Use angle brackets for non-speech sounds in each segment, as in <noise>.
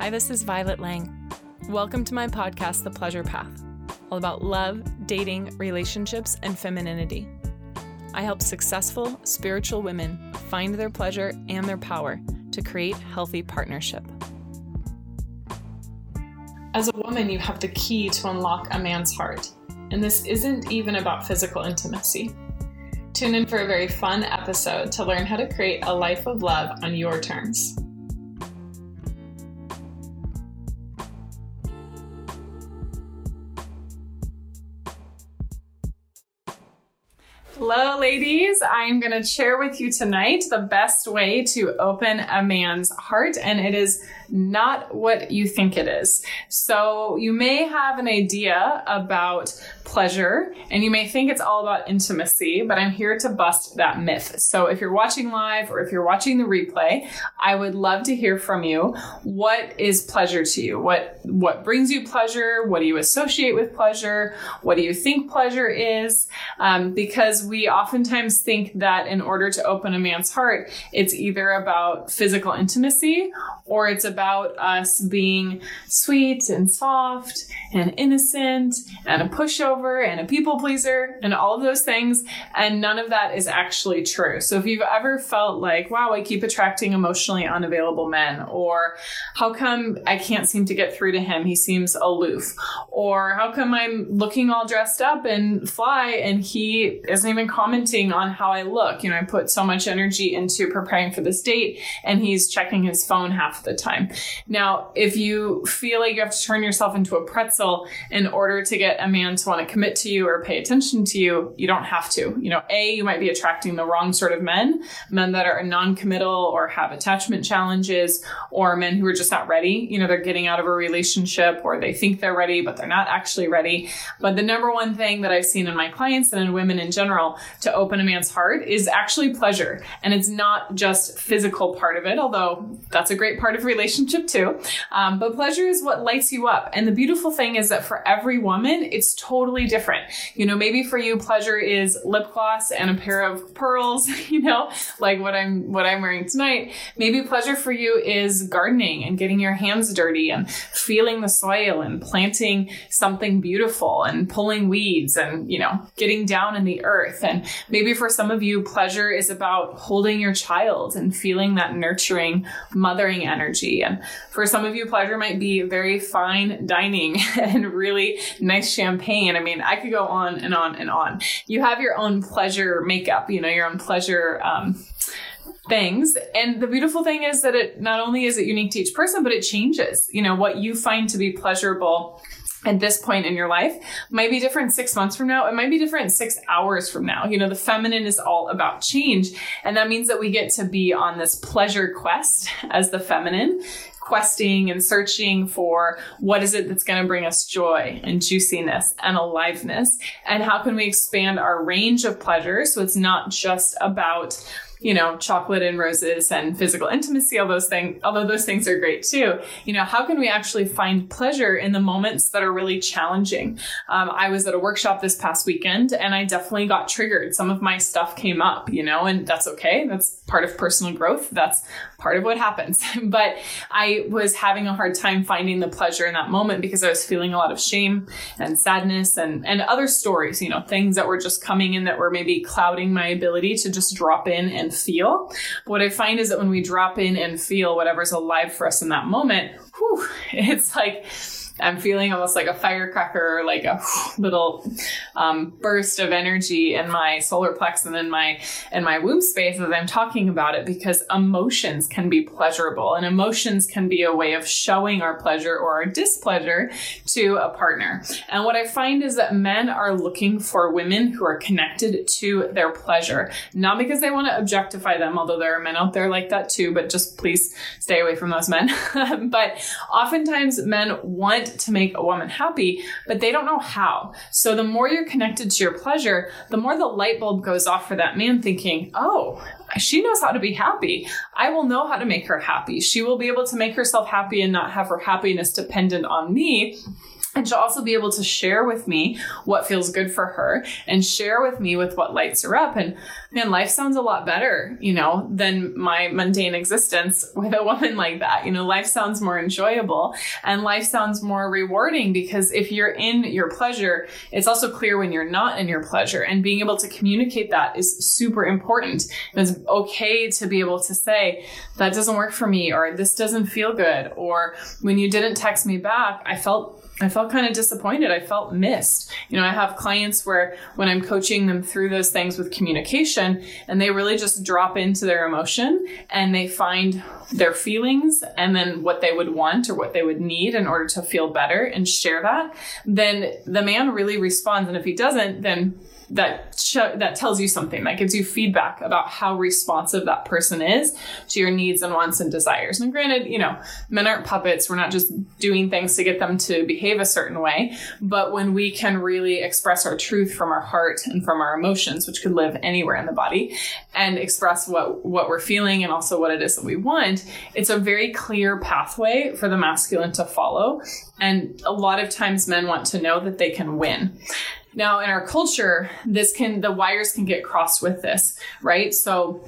Hi, this is Violet Lang. Welcome to my podcast, The Pleasure Path, all about love, dating, relationships, and femininity. I help successful spiritual women find their pleasure and their power to create healthy partnership. As a woman, you have the key to unlock a man's heart, and this isn't even about physical intimacy. Tune in for a very fun episode to learn how to create a life of love on your terms. Hello, ladies. I'm going to share with you tonight the best way to open a man's heart, and it is not what you think it is. So, you may have an idea about pleasure and you may think it's all about intimacy, but I'm here to bust that myth. So, if you're watching live or if you're watching the replay, I would love to hear from you. What is pleasure to you? What what brings you pleasure? What do you associate with pleasure? What do you think pleasure is? Um, because we oftentimes think that in order to open a man's heart, it's either about physical intimacy or it's about us being sweet and soft and innocent and a pushover and a people pleaser and all of those things. And none of that is actually true. So if you've ever felt like, wow, I keep attracting emotionally unavailable men, or how come I can't seem to get through to him? He seems aloof. Or how come I'm looking all dressed up and fly and he isn't even commenting on how I look? You know, I put so much energy into preparing for this date and he's checking his phone half the time. Now, if you feel like you have to turn yourself into a pretzel in order to get a man to want to commit to you or pay attention to you, you don't have to. You know, A, you might be attracting the wrong sort of men, men that are non committal or have attachment challenges, or men who are just not ready. You know, they're getting out of a relationship or they think they're ready, but they're not actually ready. But the number one thing that I've seen in my clients and in women in general to open a man's heart is actually pleasure. And it's not just physical part of it, although that's a great part of relationship too. Um, but pleasure is what lights you up. And the beautiful thing is that for every woman, it's totally different. You know, maybe for you, pleasure is lip gloss and a pair of pearls, <laughs> you know, like what I'm, what I'm wearing tonight. Maybe pleasure for you is gardening and getting your hands dirty and feeling the soil and planting something beautiful and pulling weeds and, you know, getting down in the earth. And maybe for some of you, pleasure is about holding your child and feeling that nurturing, mothering energy. And for some of you, pleasure might be very fine dining <laughs> and really nice champagne. I mean, I could go on and on and on. You have your own pleasure makeup, you know, your own pleasure. Um, things. And the beautiful thing is that it not only is it unique to each person, but it changes. You know, what you find to be pleasurable at this point in your life might be different six months from now. It might be different six hours from now. You know, the feminine is all about change. And that means that we get to be on this pleasure quest as the feminine questing and searching for what is it that's going to bring us joy and juiciness and aliveness and how can we expand our range of pleasure so it's not just about you know, chocolate and roses and physical intimacy, all those things, although those things are great too, you know, how can we actually find pleasure in the moments that are really challenging? Um, I was at a workshop this past weekend and I definitely got triggered. Some of my stuff came up, you know, and that's okay. That's part of personal growth. That's part of what happens. <laughs> but I was having a hard time finding the pleasure in that moment because I was feeling a lot of shame and sadness and, and other stories, you know, things that were just coming in that were maybe clouding my ability to just drop in and feel. But what I find is that when we drop in and feel whatever's alive for us in that moment, whew, <laughs> it's like, I'm feeling almost like a firecracker, like a <sighs> little um, burst of energy in my solar plex and then my in my womb space as I'm talking about it because emotions can be pleasurable and emotions can be a way of showing our pleasure or our displeasure to a partner. And what I find is that men are looking for women who are connected to their pleasure, not because they want to objectify them, although there are men out there like that too, but just please stay away from those men. <laughs> but oftentimes men want to make a woman happy, but they don't know how. So the more you're connected to your pleasure, the more the light bulb goes off for that man thinking, oh, she knows how to be happy. I will know how to make her happy. She will be able to make herself happy and not have her happiness dependent on me and she'll also be able to share with me what feels good for her and share with me with what lights her up. And man, life sounds a lot better, you know, than my mundane existence <laughs> with a woman like that. You know, life sounds more enjoyable and life sounds more rewarding because if you're in your pleasure, it's also clear when you're not in your pleasure. And being able to communicate that is super important. It's okay to be able to say, that doesn't work for me, or this doesn't feel good, or when you didn't text me back, I felt I felt kind of disappointed. I felt missed. You know, I have clients where when I'm coaching them through those things with communication and they really just drop into their emotion and they find their feelings and then what they would want or what they would need in order to feel better and share that, then the man really responds. And if he doesn't, then that that tells you something that gives you feedback about how responsive that person is to your needs and wants and desires. And granted you know men aren't puppets. We're not just doing things to get them to behave a certain way. But when we can really express our truth from our heart and from our emotions which could live anywhere in the body and express what what we're feeling and also what it is that we want it's a very clear pathway for the masculine to follow. And a lot of times men want to know that they can win now, in our culture, this can, the wires can get crossed with this, right? So,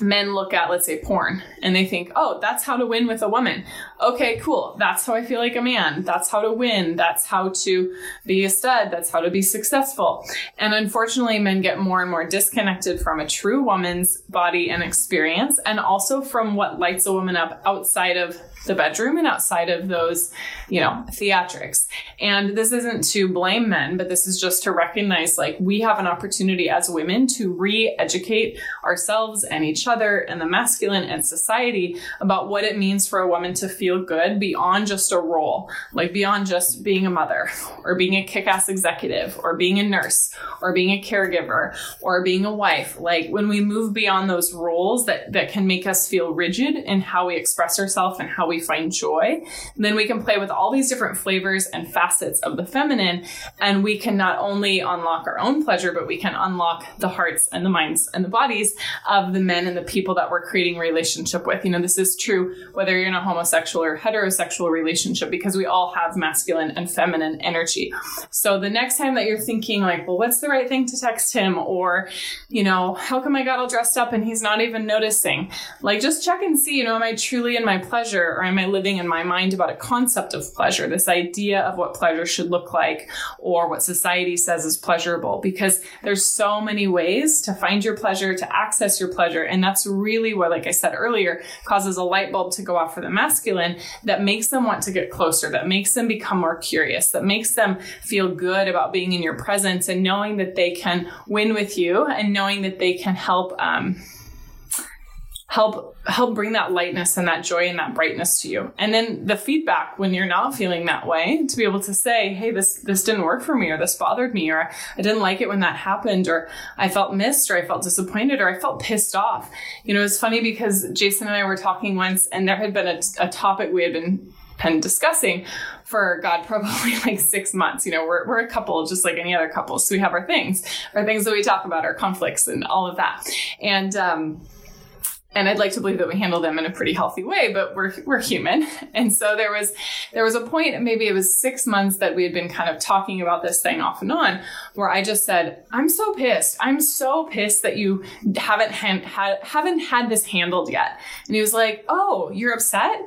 men look at, let's say, porn, and they think, oh, that's how to win with a woman. Okay, cool. That's how I feel like a man. That's how to win. That's how to be a stud. That's how to be successful. And unfortunately, men get more and more disconnected from a true woman's body and experience, and also from what lights a woman up outside of the bedroom and outside of those, you know, theatrics. And this isn't to blame men, but this is just to recognize like we have an opportunity as women to re educate ourselves and each other and the masculine and society about what it means for a woman to feel good beyond just a role, like beyond just being a mother or being a kick ass executive or being a nurse or being a caregiver or being a wife. Like when we move beyond those roles that, that can make us feel rigid in how we express ourselves and how we find joy, then we can play with all these different flavors and facets of the feminine. And we can not only unlock our own pleasure, but we can unlock the hearts and the minds and the bodies of the men and the people that we're creating relationship with. You know, this is true whether you're in a homosexual or heterosexual relationship because we all have masculine and feminine energy. So the next time that you're thinking like, well, what's the right thing to text him? Or, you know, how come I got all dressed up and he's not even noticing? Like just check and see, you know, am I truly in my pleasure or am I living in my mind about a concept of pleasure, this idea of what pleasure should look like or what society says is pleasurable? Because there's so many ways to find your pleasure, to access your pleasure. And that's really what, like I said earlier, causes a light bulb to go off for the masculine that makes them want to get closer, that makes them become more curious, that makes them feel good about being in your presence and knowing that they can win with you and knowing that they can help. Um, help help bring that lightness and that joy and that brightness to you and then the feedback when you're not feeling that way to be able to say hey this this didn't work for me or this bothered me or i didn't like it when that happened or i felt missed or i felt disappointed or i felt pissed off you know it's funny because jason and i were talking once and there had been a, a topic we had been been discussing for God, <laughs> probably like six months. You know, we're, we're a couple just like any other couple. So we have our things, our things that we talk about, our conflicts and all of that. And, um, and I'd like to believe that we handle them in a pretty healthy way, but we're we're human. <laughs> And so there was there was a point, maybe it was six months that we had been kind of talking about this thing off and on, where I just said, "I'm so pissed. I'm so pissed that you haven't had haven't had this handled yet." And he was like, "Oh, you're upset."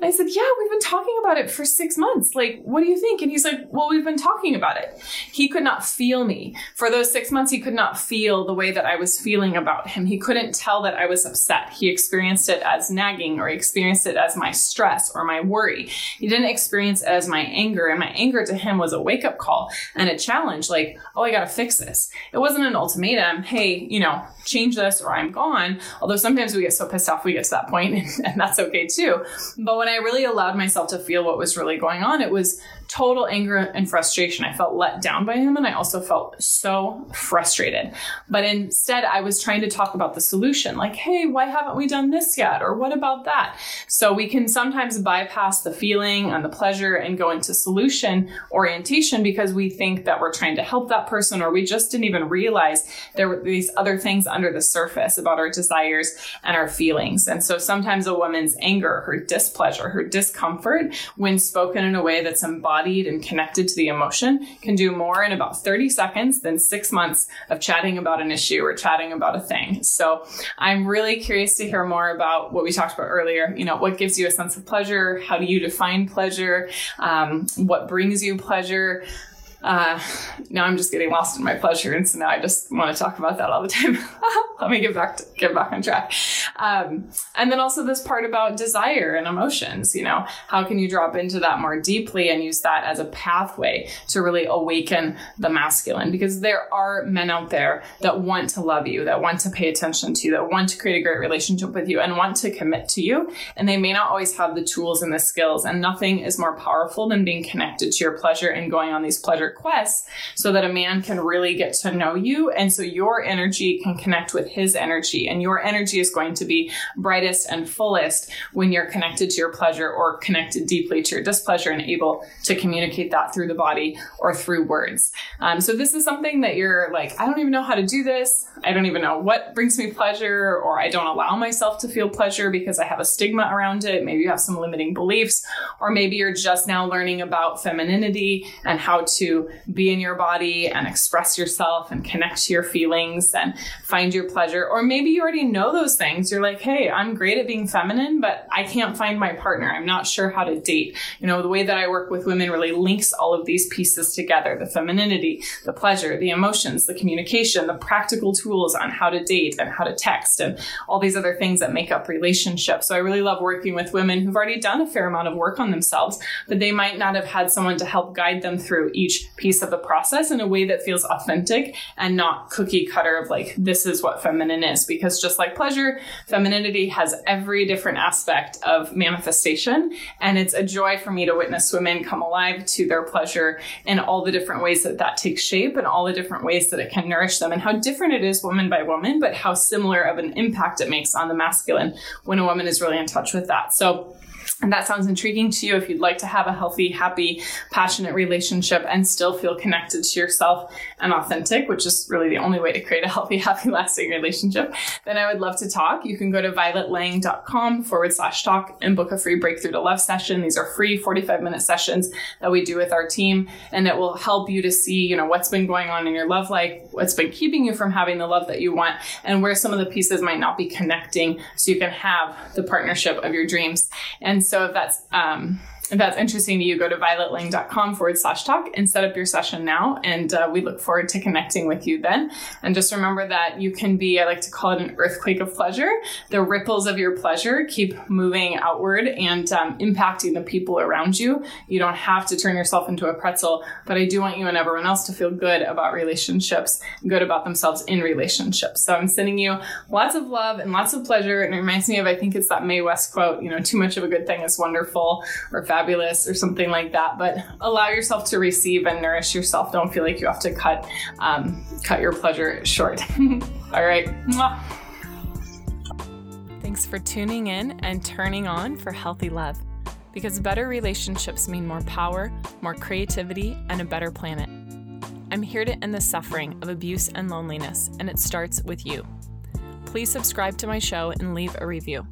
And I said, Yeah, we've been talking about it for six months. Like, what do you think? And he's like, Well, we've been talking about it. He could not feel me. For those six months, he could not feel the way that I was feeling about him. He couldn't tell that I was upset. He experienced it as nagging or he experienced it as my stress or my worry. He didn't experience it as my anger. And my anger to him was a wake up call and a challenge like, Oh, I got to fix this. It wasn't an ultimatum. Hey, you know, change this or I'm gone. Although sometimes we get so pissed off we get to that point <laughs> and that's okay too. But when I really allowed myself to feel what was really going on, it was total anger and frustration. I felt let down by him and I also felt so frustrated. But instead, I was trying to talk about the solution like, hey, why haven't we done this yet? Or what about that? So we can sometimes bypass the feeling and the pleasure and go into solution orientation because we think that we're trying to help that person or we just didn't even realize there were these other things under the surface about our desires and our feelings. And so sometimes a woman's anger, her displeasure, her discomfort, when spoken in a way that's embodied embodied and connected to the emotion can do more in about 30 seconds than six months of chatting about an issue or chatting about a thing. So I'm really curious to hear more about what we talked about earlier. You know, what gives you a sense of pleasure? How do you define pleasure? Um, what brings you pleasure? Uh, now I'm just getting lost in my pleasure, and so now I just want to talk about that all the time. <laughs> Let me get back to get back on track. Um, and then also this part about desire and emotions. You know, how can you drop into that more deeply and use that as a pathway to really awaken the masculine? Because there are men out there that want to love you, that want to pay attention to you, that want to create a great relationship with you, and want to commit to you. And they may not always have the tools and the skills. And nothing is more powerful than being connected to your pleasure and going on these pleasure requests so that a man can really get to know you. And so your energy can connect with his energy. And your energy is going to be brightest and fullest when you're connected to your pleasure or connected deeply to your displeasure and able to communicate that through the body or through words. Um, so this is something that you're like, I don't even know how to do this. I don't even know what brings me pleasure, or I don't allow myself to feel pleasure because I have a stigma around it. Maybe you have some limiting beliefs, or maybe you're just now learning about femininity and how to be in your body and express yourself and connect to your feelings and find your pleasure. Or maybe you already know those things. You're like, hey, I'm great at being feminine, but I can't find my partner. I'm not sure how to date. You know, the way that I work with women really links all of these pieces together the femininity, the pleasure, the emotions, the communication, the practical tools on how to date and how to text, and all these other things that make up relationships. So I really love working with women who've already done a fair amount of work on themselves, but they might not have had someone to help guide them through each piece of the process in a way that feels authentic and not cookie cutter of like, this is what feminine is. Because just like pleasure, femininity has every different aspect of manifestation. And it's a joy for me to witness women come alive to their pleasure in all the different ways that that takes shape and all the different ways that it can nourish them and how different it is woman by woman, but how similar of an impact it makes on the masculine when a woman is really in touch with that. So, and that sounds intriguing to you if you'd like to have a healthy, happy, passionate relationship and still feel connected to yourself and authentic, which is really the only way to create a healthy, <laughs> happy, lasting relationship, then I would love to talk. You can go to violetlang.com forward slash talk and book a free breakthrough to love session. These are free 45 minute sessions that we do with our team and it will help you to see, you know, what's been going on in your love life, what's been keeping you from having the love that you want and where some of the pieces might not be connecting so you can have the partnership of your dreams. And so if that's um, if that's interesting to you, go to violetlang.com forward slash talk and set up your session now. And uh, we look forward to connecting with you then. And just remember that you can be, I like to call it an earthquake of pleasure. The ripples of your pleasure keep moving outward and um, impacting the people around you. You don't have to turn yourself into a pretzel, but I do want you and everyone else to feel good about relationships, good about themselves in relationships. So I'm sending you lots of love and lots of pleasure. And it reminds me of, I think it's that Mae West quote, you know, too much of a good thing is wonderful or fabulous fabulous or something like that. But allow yourself to receive and nourish yourself. Don't feel like you have to cut um, cut your pleasure short. <laughs> All right. Mwah. Thanks for tuning in and turning on for healthy love. Because better relationships mean more power, more creativity, and a better planet. I'm here to end the suffering of abuse and loneliness, and it starts with you. Please subscribe to my show and leave a review.